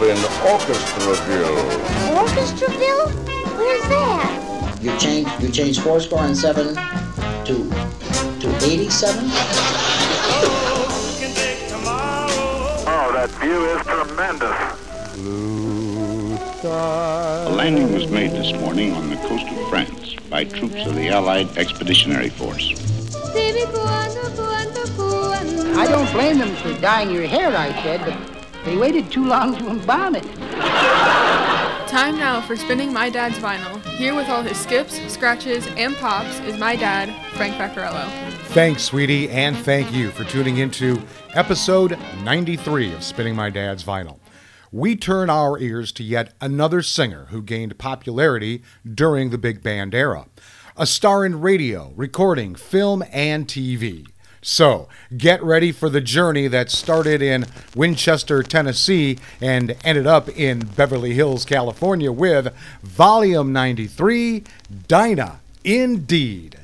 you're in Orchestraville. Orchestraville? Where's that? You change you change four score and seven to to eighty-seven. Oh, that view is tremendous. A landing was made this morning on the coast of France by troops of the Allied Expeditionary Force. I don't blame them for dyeing your hair, I said, but they waited too long to embalm it. Time now for spinning my dad's vinyl. Here with all his skips, scratches, and pops is my dad, Frank Vaccarello. Thanks, sweetie, and thank you for tuning into episode 93 of Spinning My Dad's Vinyl. We turn our ears to yet another singer who gained popularity during the big band era. A star in radio, recording, film, and TV. So, get ready for the journey that started in Winchester, Tennessee, and ended up in Beverly Hills, California with Volume 93 Dinah Indeed.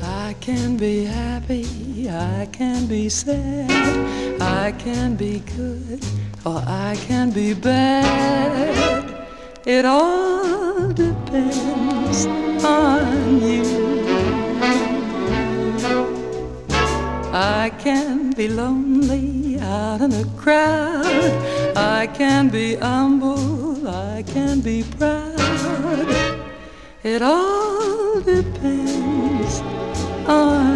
I can be happy, I can be sad, I can be good, or I can be bad. It all depends on you. I can be lonely out in a crowd, I can be humble, I can be proud. It all depends on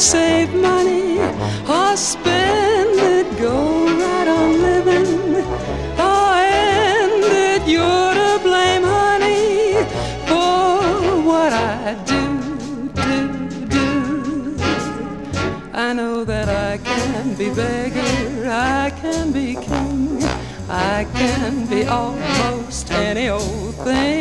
save money or spend it, go right on living or end it. You're to blame, honey, for what I do, do, do. I know that I can be beggar, I can be king. I can be almost any old thing.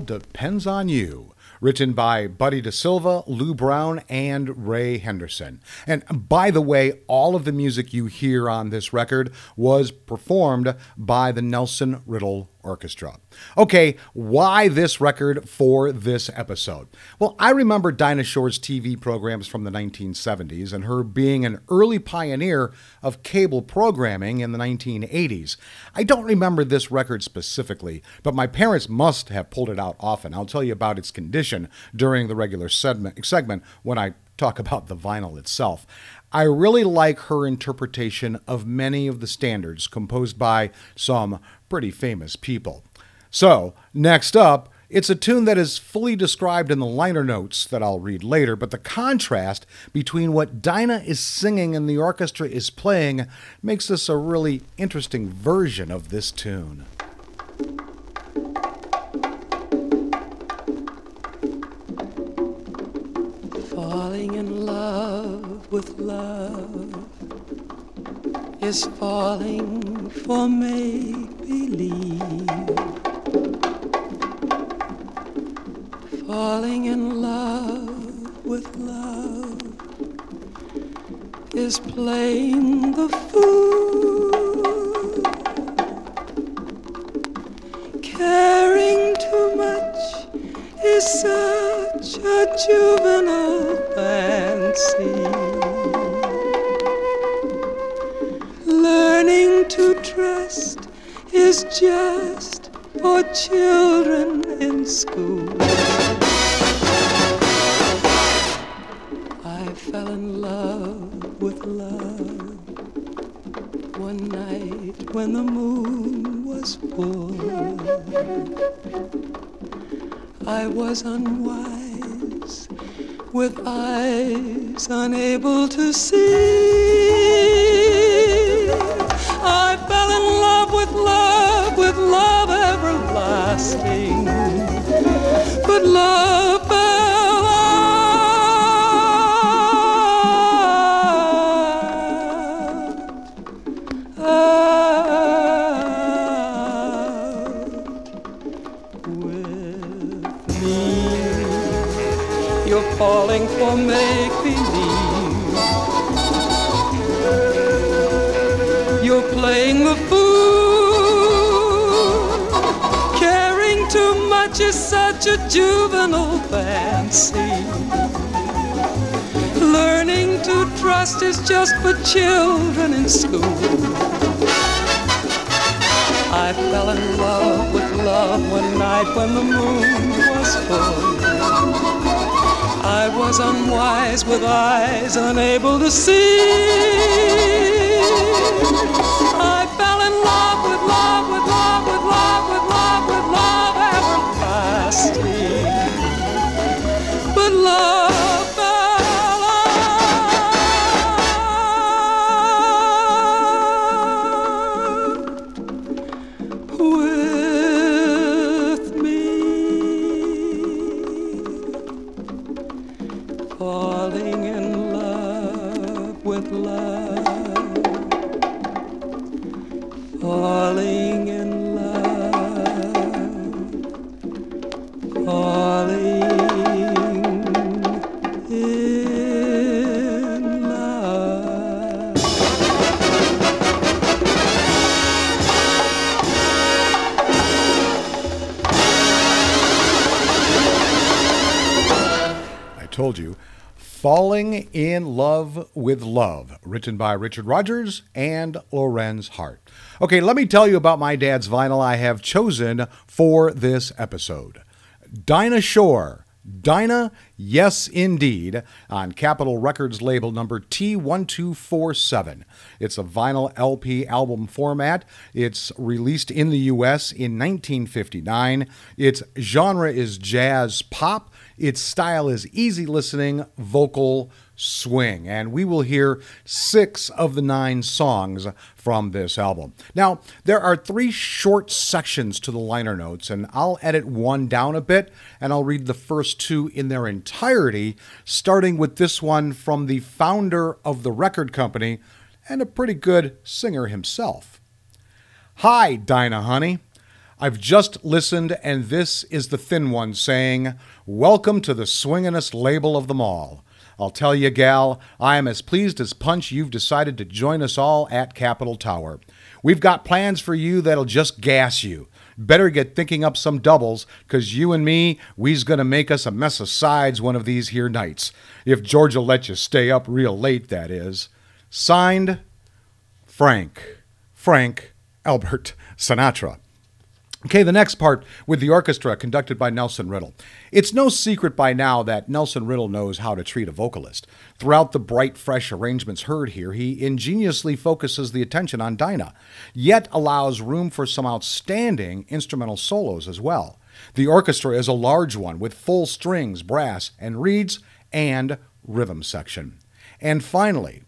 Depends on You, written by Buddy De Silva, Lew Brown, and Ray Henderson. And by the way, all of the music you hear on this record was performed by the Nelson Riddle Orchestra. Okay, why this record for this episode? Well, I remember Dinah Shore's TV programs from the 1970s and her being an early pioneer of cable programming in the 1980s. I don't remember this record specifically, but my parents must have pulled it out often. I'll tell you about its condition during the regular segment, segment when I talk about the vinyl itself. I really like her interpretation of many of the standards composed by some pretty famous people. So, next up, it's a tune that is fully described in the liner notes that I'll read later, but the contrast between what Dinah is singing and the orchestra is playing makes this a really interesting version of this tune. Falling in love with love is falling for maybe believe. Falling in love with love is playing the fool. For children in school. I fell in love with love one night when the moon was full. I was unwise with eyes unable to see. Juvenile fancy. Learning to trust is just for children in school. I fell in love with love one night when the moon was full. I was unwise with eyes unable to see. Falling in Love with Love, written by Richard Rodgers and Lorenz Hart. Okay, let me tell you about my dad's vinyl I have chosen for this episode. Dinah Shore. Dinah, yes indeed, on Capitol Records label number T1247. It's a vinyl LP album format. It's released in the US in 1959. Its genre is jazz pop. Its style is easy listening, vocal swing. And we will hear six of the nine songs from this album. Now, there are three short sections to the liner notes, and I'll edit one down a bit, and I'll read the first two in their entirety, starting with this one from the founder of the record company and a pretty good singer himself. Hi, Dinah Honey. I've just listened, and this is the thin one saying, Welcome to the swinginest label of them all. I'll tell you, gal, I am as pleased as punch you've decided to join us all at Capitol Tower. We've got plans for you that'll just gas you. Better get thinking up some doubles, 'cause you and me, we's gonna make us a mess of sides one of these here nights. If George'll let you stay up real late, that is. Signed, Frank. Frank Albert Sinatra. Okay, the next part with the orchestra conducted by Nelson Riddle. It's no secret by now that Nelson Riddle knows how to treat a vocalist. Throughout the bright, fresh arrangements heard here, he ingeniously focuses the attention on Dinah, yet allows room for some outstanding instrumental solos as well. The orchestra is a large one with full strings, brass, and reeds, and rhythm section. And finally,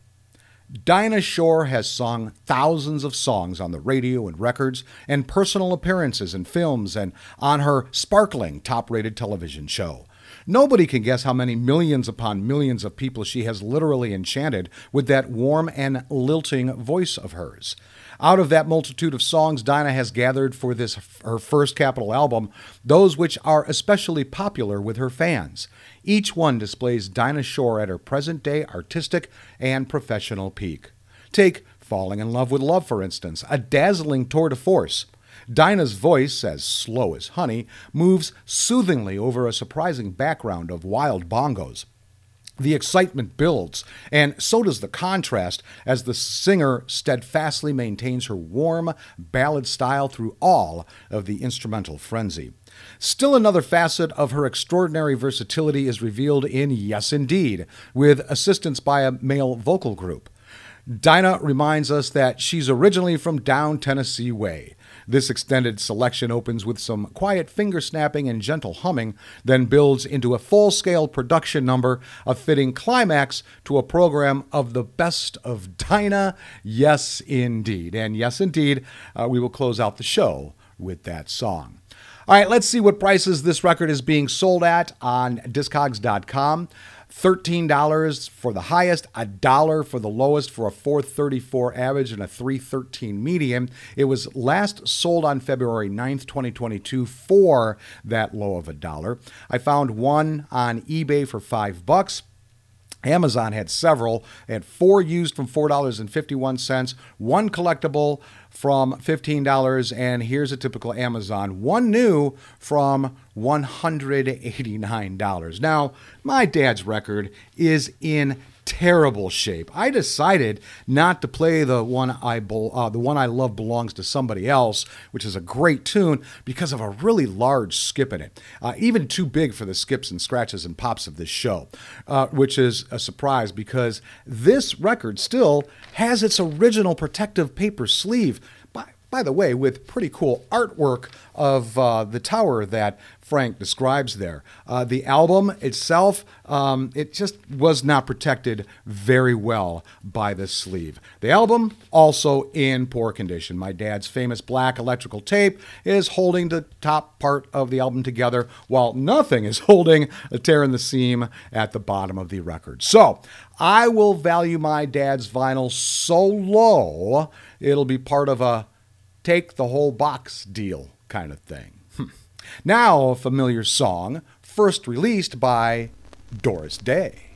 Dinah Shore has sung thousands of songs on the radio and records, and personal appearances in films and on her sparkling top rated television show. Nobody can guess how many millions upon millions of people she has literally enchanted with that warm and lilting voice of hers. Out of that multitude of songs Dinah has gathered for this her first Capitol album, those which are especially popular with her fans. Each one displays Dinah Shore at her present day artistic and professional peak. Take Falling in Love with Love, for instance, a dazzling tour de force. Dinah's voice, as slow as honey, moves soothingly over a surprising background of wild bongos. The excitement builds, and so does the contrast as the singer steadfastly maintains her warm ballad style through all of the instrumental frenzy. Still another facet of her extraordinary versatility is revealed in Yes Indeed, with assistance by a male vocal group. Dinah reminds us that she's originally from down Tennessee way. This extended selection opens with some quiet finger snapping and gentle humming, then builds into a full scale production number, a fitting climax to a program of the best of Dinah. Yes, indeed. And yes, indeed, uh, we will close out the show with that song. All right, let's see what prices this record is being sold at on discogs.com. $13 for the highest, a dollar for the lowest for a 434 average and a 313 median. It was last sold on February 9th, 2022 for that low of a dollar. I found one on eBay for 5 bucks. Amazon had several. They had four used from $4.51, one collectible from $15, and here's a typical Amazon, one new from $189. Now, my dad's record is in terrible shape. I decided not to play the one I uh, the one I love belongs to somebody else, which is a great tune because of a really large skip in it, uh, even too big for the skips and scratches and pops of this show, uh, which is a surprise because this record still has its original protective paper sleeve by the way, with pretty cool artwork of uh, the tower that Frank describes there. Uh, the album itself, um, it just was not protected very well by the sleeve. The album, also in poor condition. My dad's famous black electrical tape is holding the top part of the album together, while nothing is holding a tear in the seam at the bottom of the record. So, I will value my dad's vinyl so low, it'll be part of a take the whole box deal kind of thing. Now, a familiar song, first released by Doris Day.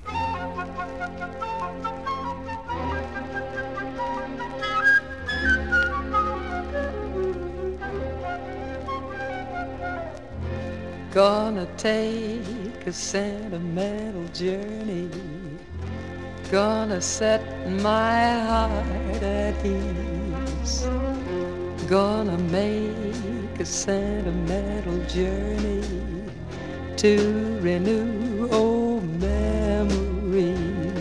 Gonna take a sentimental journey. Gonna set my heart at ease. Gonna make a sentimental journey to renew old memories.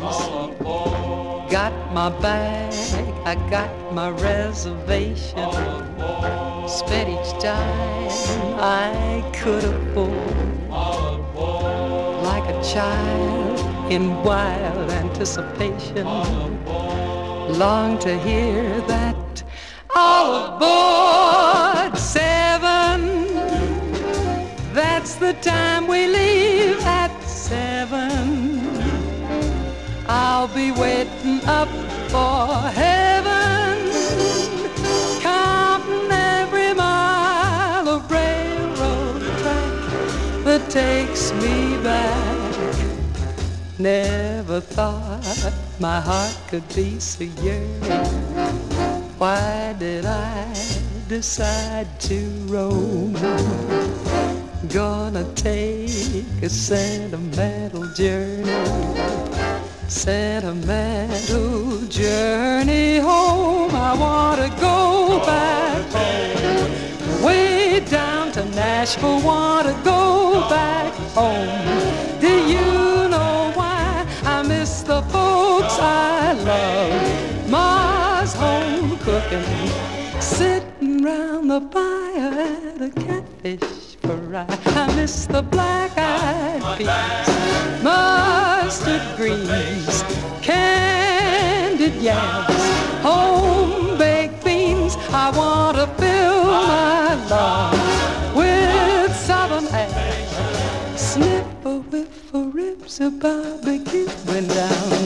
Got my bag, I got my reservation. Spent each time I could afford. Like a child in wild anticipation. Long to hear that all aboard seven. That's the time we leave at seven. I'll be waiting up for heaven, counting every mile of railroad track that takes me back. Never thought my heart could be so yearning why did I decide to roam? Gonna take a sentimental journey, sentimental journey home. I wanna go back home, way down to Nashville. Wanna go back home. Do you know why I miss the folks I love? Cooking, sitting round the fire at a catfish fry. I miss the black-eyed peas, mustard greens, candied yams, home baked beans. I want to fill my lungs with southern air. Snip a whiff of ribs of barbecue went down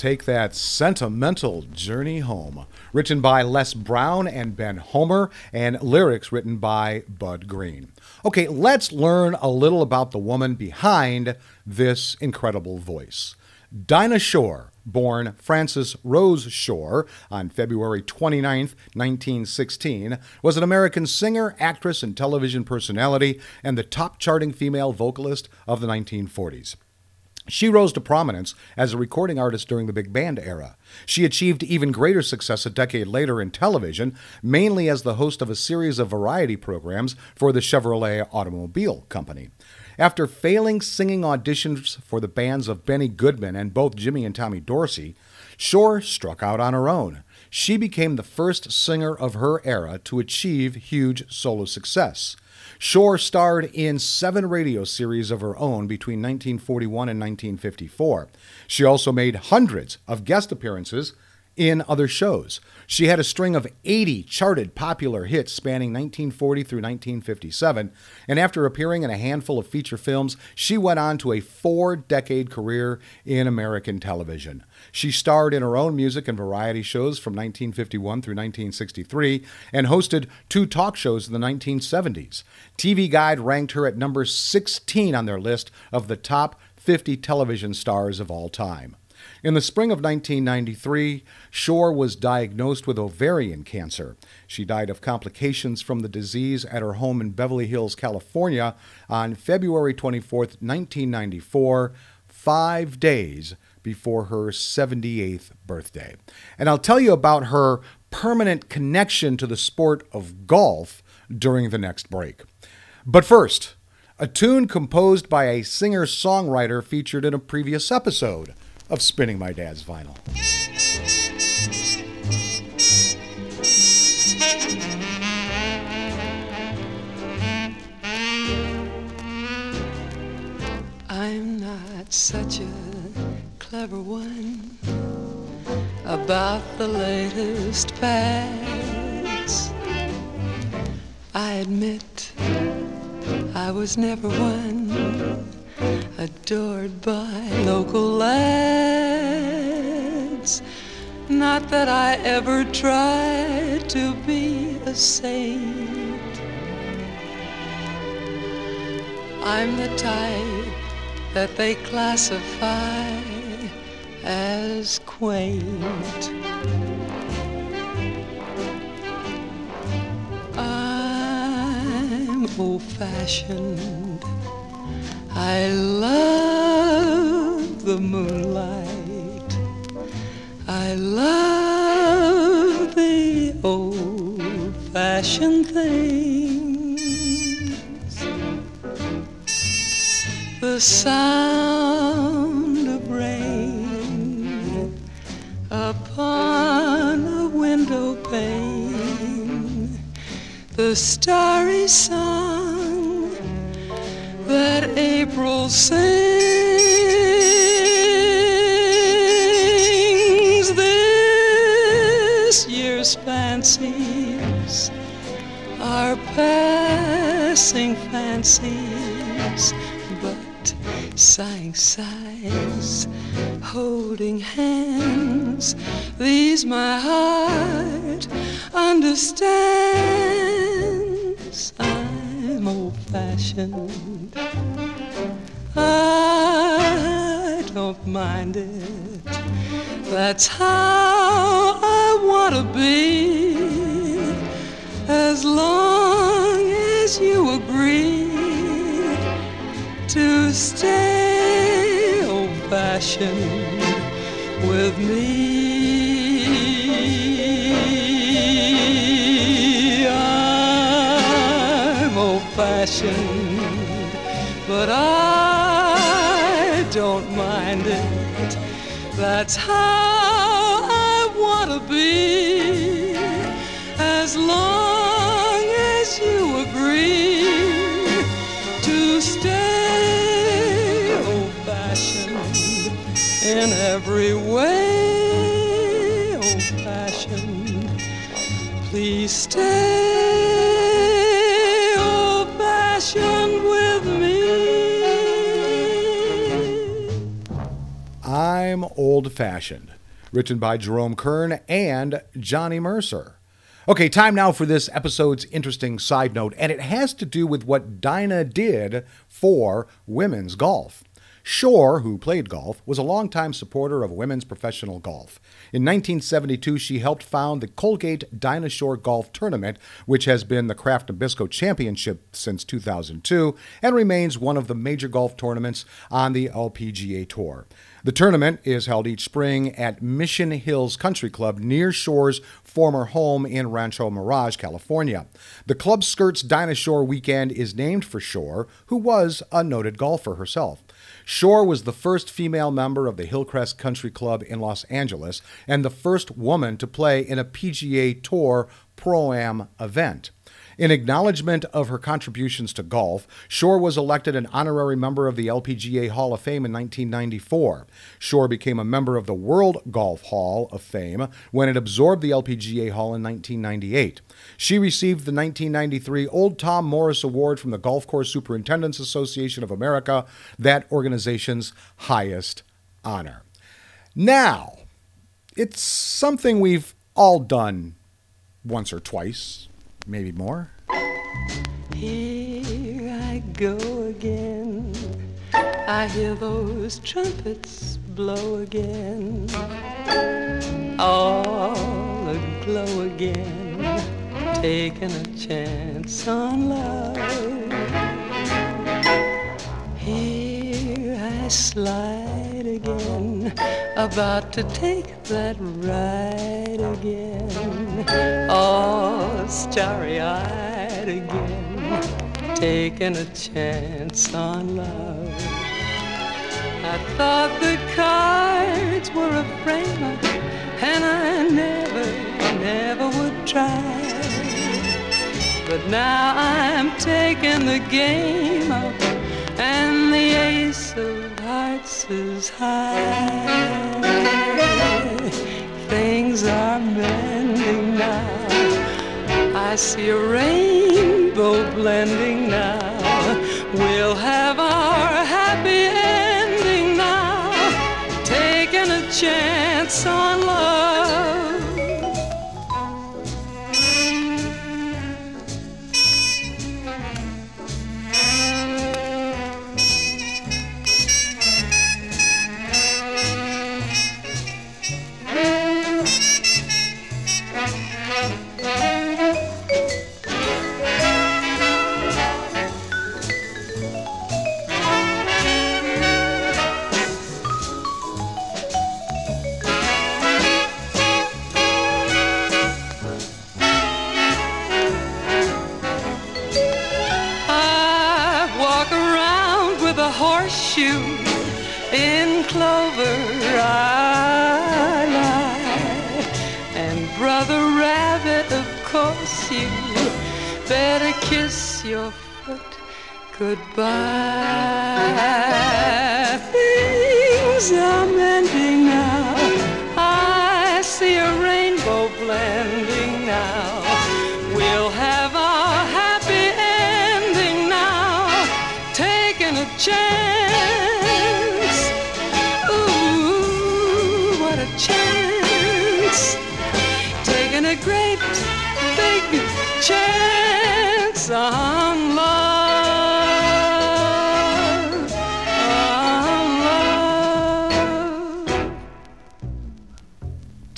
take that sentimental journey home. Written by Les Brown and Ben Homer, and lyrics written by Bud Green. Okay, let's learn a little about the woman behind this incredible voice. Dinah Shore, born Frances Rose Shore on February 29, 1916, was an American singer, actress, and television personality, and the top charting female vocalist of the 1940s. She rose to prominence as a recording artist during the big band era. She achieved even greater success a decade later in television, mainly as the host of a series of variety programs for the Chevrolet Automobile Company. After failing singing auditions for the bands of Benny Goodman and both Jimmy and Tommy Dorsey, Shore struck out on her own. She became the first singer of her era to achieve huge solo success. Shore starred in seven radio series of her own between 1941 and 1954. She also made hundreds of guest appearances in other shows. She had a string of 80 charted popular hits spanning 1940 through 1957, and after appearing in a handful of feature films, she went on to a four decade career in American television. She starred in her own music and variety shows from 1951 through 1963 and hosted two talk shows in the 1970s. TV Guide ranked her at number 16 on their list of the top 50 television stars of all time. In the spring of 1993, Shore was diagnosed with ovarian cancer. She died of complications from the disease at her home in Beverly Hills, California on February 24, 1994, five days before her 78th birthday. And I'll tell you about her permanent connection to the sport of golf during the next break. But first, a tune composed by a singer songwriter featured in a previous episode of Spinning My Dad's Vinyl. I'm not such a clever one about the latest fads. I admit I was never one adored by local lads. Not that I ever tried to be a saint. I'm the type that they classify as quaint. I'm old fashioned. I love the moonlight. I love the old fashioned things. The sound of rain upon a window pane. The starry that April sings. This year's fancies are passing fancies, but sighing sighs, holding hands. These my heart understands. I'm old fashioned. I don't mind it. That's how I want to be. As long as you agree to stay old fashioned with me. I'm old fashioned, but I That's how I want to be. As long as you agree to stay old fashioned in every way, old fashioned. Please stay I'm Old Fashioned, written by Jerome Kern and Johnny Mercer. Okay, time now for this episode's interesting side note, and it has to do with what Dinah did for women's golf. Shore, who played golf, was a longtime supporter of women's professional golf. In 1972, she helped found the Colgate Dinah Shore Golf Tournament, which has been the Kraft Nabisco Championship since 2002 and remains one of the major golf tournaments on the LPGA Tour. The tournament is held each spring at Mission Hills Country Club near Shore's former home in Rancho Mirage, California. The club skirts Dinah Shore weekend is named for Shore, who was a noted golfer herself. Shore was the first female member of the Hillcrest Country Club in Los Angeles and the first woman to play in a PGA Tour Pro Am event. In acknowledgement of her contributions to golf, Shore was elected an honorary member of the LPGA Hall of Fame in 1994. Shore became a member of the World Golf Hall of Fame when it absorbed the LPGA Hall in 1998. She received the 1993 Old Tom Morris Award from the Golf Course Superintendents Association of America, that organization's highest honor. Now, it's something we've all done once or twice, maybe more. Here I go again. I hear those trumpets blow again. All aglow again. Taking a chance on love. Here I slide again. About to take that ride again. Oh, All starry eyed again. Taking a chance on love. I thought the cards were a frame up, and I never, never would try. But now I'm taking the game up, and the ace of hearts is high. Things are mending now. I see a rainbow blending now. We'll have our happy ending now. Taking a chance on love.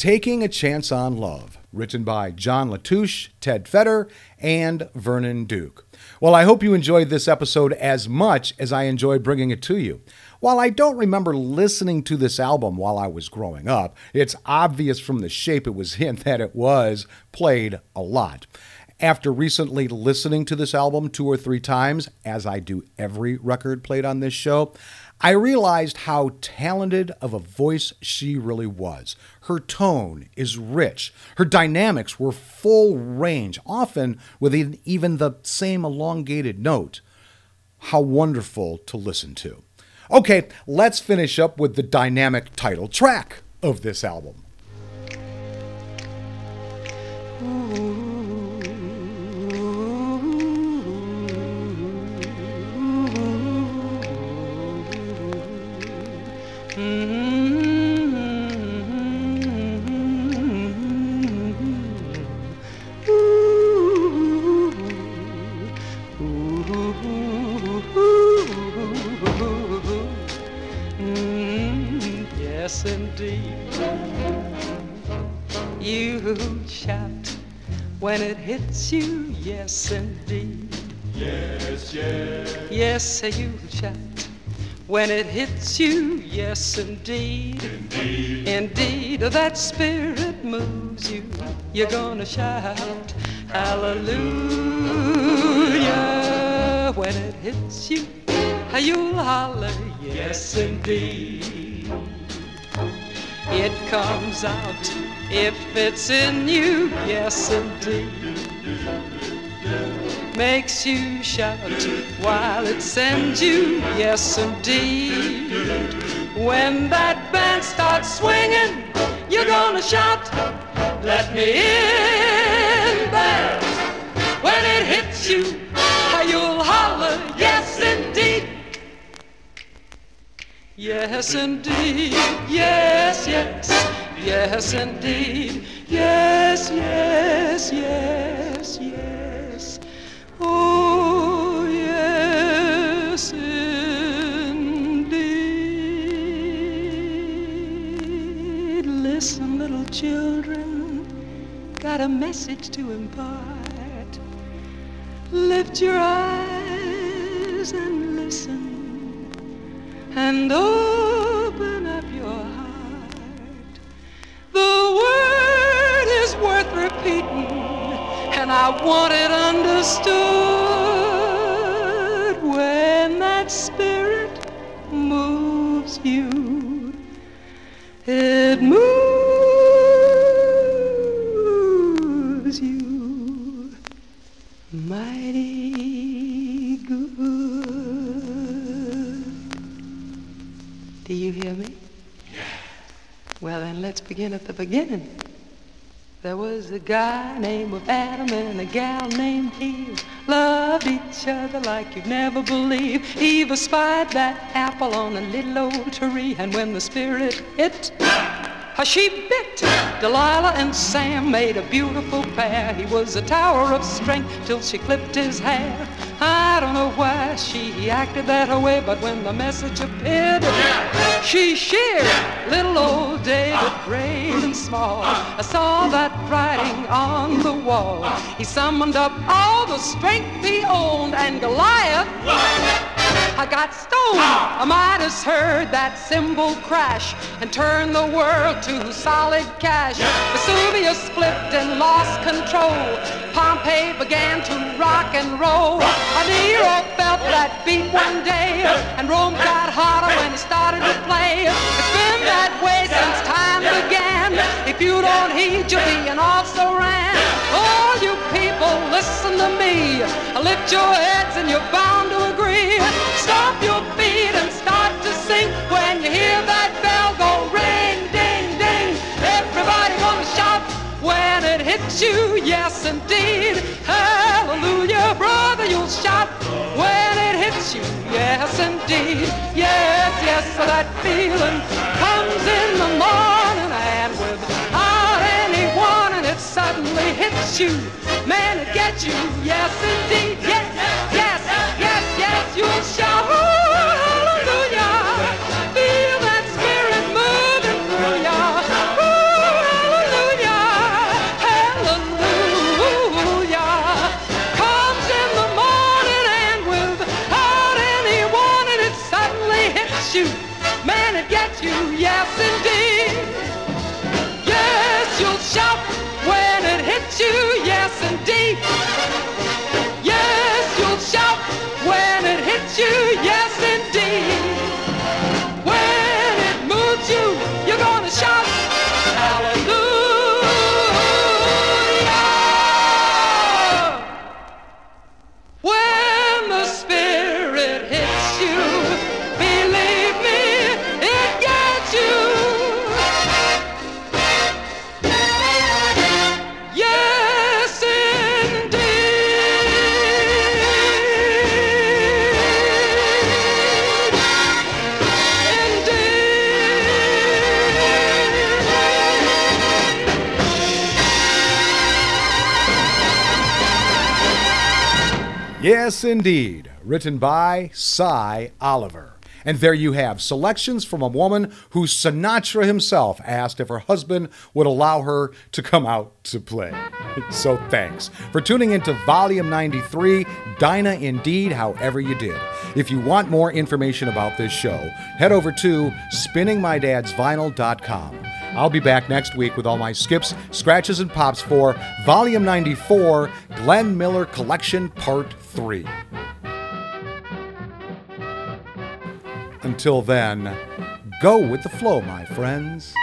Taking a Chance on Love, written by John Latouche, Ted Fetter, and Vernon Duke. Well, I hope you enjoyed this episode as much as I enjoyed bringing it to you. While I don't remember listening to this album while I was growing up, it's obvious from the shape it was in that it was played a lot. After recently listening to this album two or three times, as I do every record played on this show, I realized how talented of a voice she really was. Her tone is rich. Her dynamics were full range, often with even the same elongated note. How wonderful to listen to. Okay, let's finish up with the dynamic title track of this album. Yes, indeed. Yes, yes. Yes, you shout when it hits you. Yes, indeed. Indeed. Indeed, that spirit moves you. You're gonna shout hallelujah when it hits you. You'll holler, yes, indeed. It comes out if it's in you, yes, indeed. Makes you shout while it sends you, yes, indeed. When that band starts swinging, you're gonna shout, let me in there. When it hits you, you'll holler, yes, indeed. Yes, indeed. Yes, yes. Yes, indeed. Yes, yes, yes, yes. A message to impart. Lift your eyes and listen and open up your heart. The word is worth repeating, I want it understood when that spirit moves you. It moves you mighty good. Do you hear me? Yeah. Well, then let's begin at the beginning. A guy named Adam and a gal named Eve. Loved each other like you'd never believe. Eve spied that apple on a little old tree, and when the spirit hit, how she bit. Delilah and Sam made a beautiful pair. He was a tower of strength till she clipped his hair. I don't know why she acted that way, but when the message appeared, she sheared little old David, brave and small. I saw that writing on the wall. He summoned up all the strength he owned, and Goliath. I got stoned. Midas heard that cymbal crash and turned the world to solid cash. Vesuvius flipped and lost control. Pompeii began to rock and roll. A Nero felt that beat one day, and Rome got hotter when he started to play. It's been that way since time began. If you don't heed, you'll be an also ran. People, oh, listen to me. Lift your heads and you're bound to agree. Stop your feet and start to sing when you hear that bell go ring, ding, ding. Everybody gonna shout when it hits you, yes indeed. Hallelujah, brother, you'll shout when it hits you, yes indeed. Yes, yes, that feeling comes in the morning and it suddenly hits you. Man, it gets you, yes indeed. Yes, yes, Yes, indeed. Written by Sy Oliver. And there you have selections from a woman who Sinatra himself asked if her husband would allow her to come out to play. So thanks for tuning into Volume 93, Dinah Indeed, however you did. If you want more information about this show, head over to spinningmydadsvinyl.com. I'll be back next week with all my skips, scratches, and pops for Volume 94, Glenn Miller Collection Part 3. Until then, go with the flow, my friends.